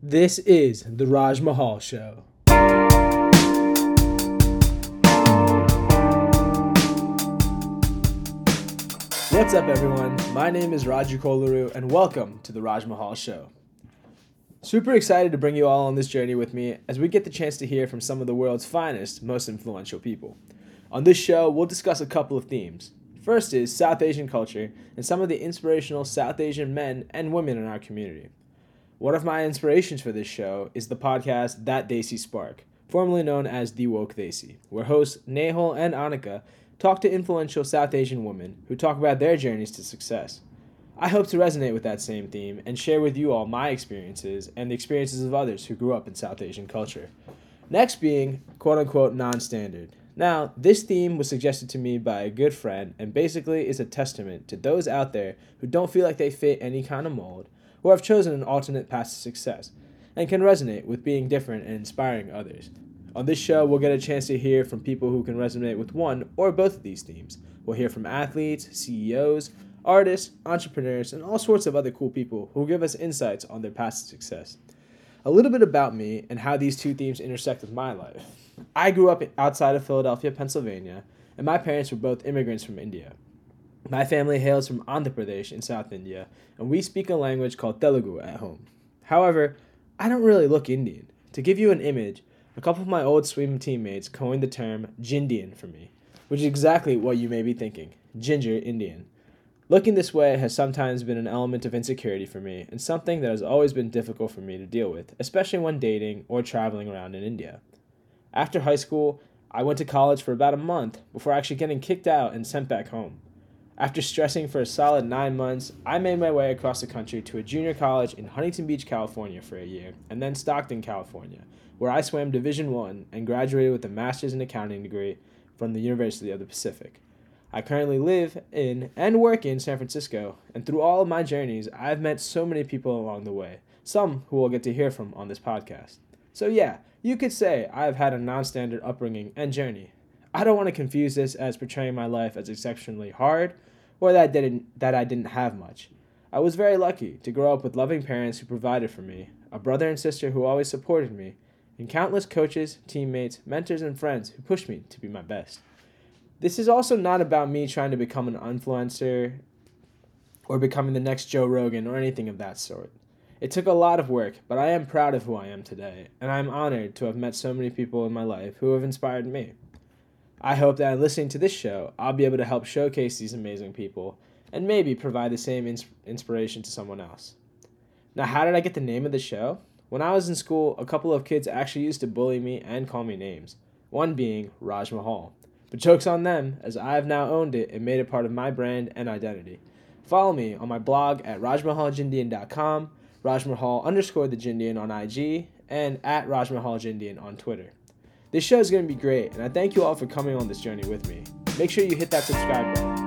This is the Rajmahal Show. What's up, everyone? My name is Raju Kolluru, and welcome to the Rajmahal Show. Super excited to bring you all on this journey with me as we get the chance to hear from some of the world's finest, most influential people. On this show, we'll discuss a couple of themes. First is South Asian culture and some of the inspirational South Asian men and women in our community. One of my inspirations for this show is the podcast That Desi Spark, formerly known as The Woke Desi, where hosts Nehal and Annika talk to influential South Asian women who talk about their journeys to success. I hope to resonate with that same theme and share with you all my experiences and the experiences of others who grew up in South Asian culture. Next being quote unquote non standard. Now, this theme was suggested to me by a good friend and basically is a testament to those out there who don't feel like they fit any kind of mold or have chosen an alternate path to success and can resonate with being different and inspiring others. On this show, we'll get a chance to hear from people who can resonate with one or both of these themes. We'll hear from athletes, CEOs, artists, entrepreneurs, and all sorts of other cool people who give us insights on their past success. A little bit about me and how these two themes intersect with my life. I grew up outside of Philadelphia, Pennsylvania, and my parents were both immigrants from India. My family hails from Andhra Pradesh in South India, and we speak a language called Telugu at home. However, I don't really look Indian. To give you an image, a couple of my old swim teammates coined the term Gindian for me, which is exactly what you may be thinking ginger Indian. Looking this way has sometimes been an element of insecurity for me and something that has always been difficult for me to deal with, especially when dating or traveling around in India. After high school, I went to college for about a month before actually getting kicked out and sent back home. After stressing for a solid nine months, I made my way across the country to a junior college in Huntington Beach, California for a year, and then Stockton, California, where I swam Division One and graduated with a master's in accounting degree from the University of the Pacific. I currently live in and work in San Francisco, and through all of my journeys, I've met so many people along the way, some who we'll get to hear from on this podcast. So, yeah, you could say I've had a non standard upbringing and journey. I don't want to confuse this as portraying my life as exceptionally hard or that I didn't that I didn't have much. I was very lucky to grow up with loving parents who provided for me, a brother and sister who always supported me, and countless coaches, teammates, mentors, and friends who pushed me to be my best. This is also not about me trying to become an influencer or becoming the next Joe Rogan or anything of that sort. It took a lot of work, but I am proud of who I am today, and I am honored to have met so many people in my life who have inspired me. I hope that in listening to this show, I'll be able to help showcase these amazing people and maybe provide the same ins- inspiration to someone else. Now, how did I get the name of the show? When I was in school, a couple of kids actually used to bully me and call me names, one being Rajmahal. But joke's on them, as I have now owned it and made it part of my brand and identity. Follow me on my blog at rajmahaljindian.com, rajmahal underscore the Gindian on IG, and at rajmahaljindian on Twitter. This show is going to be great, and I thank you all for coming on this journey with me. Make sure you hit that subscribe button.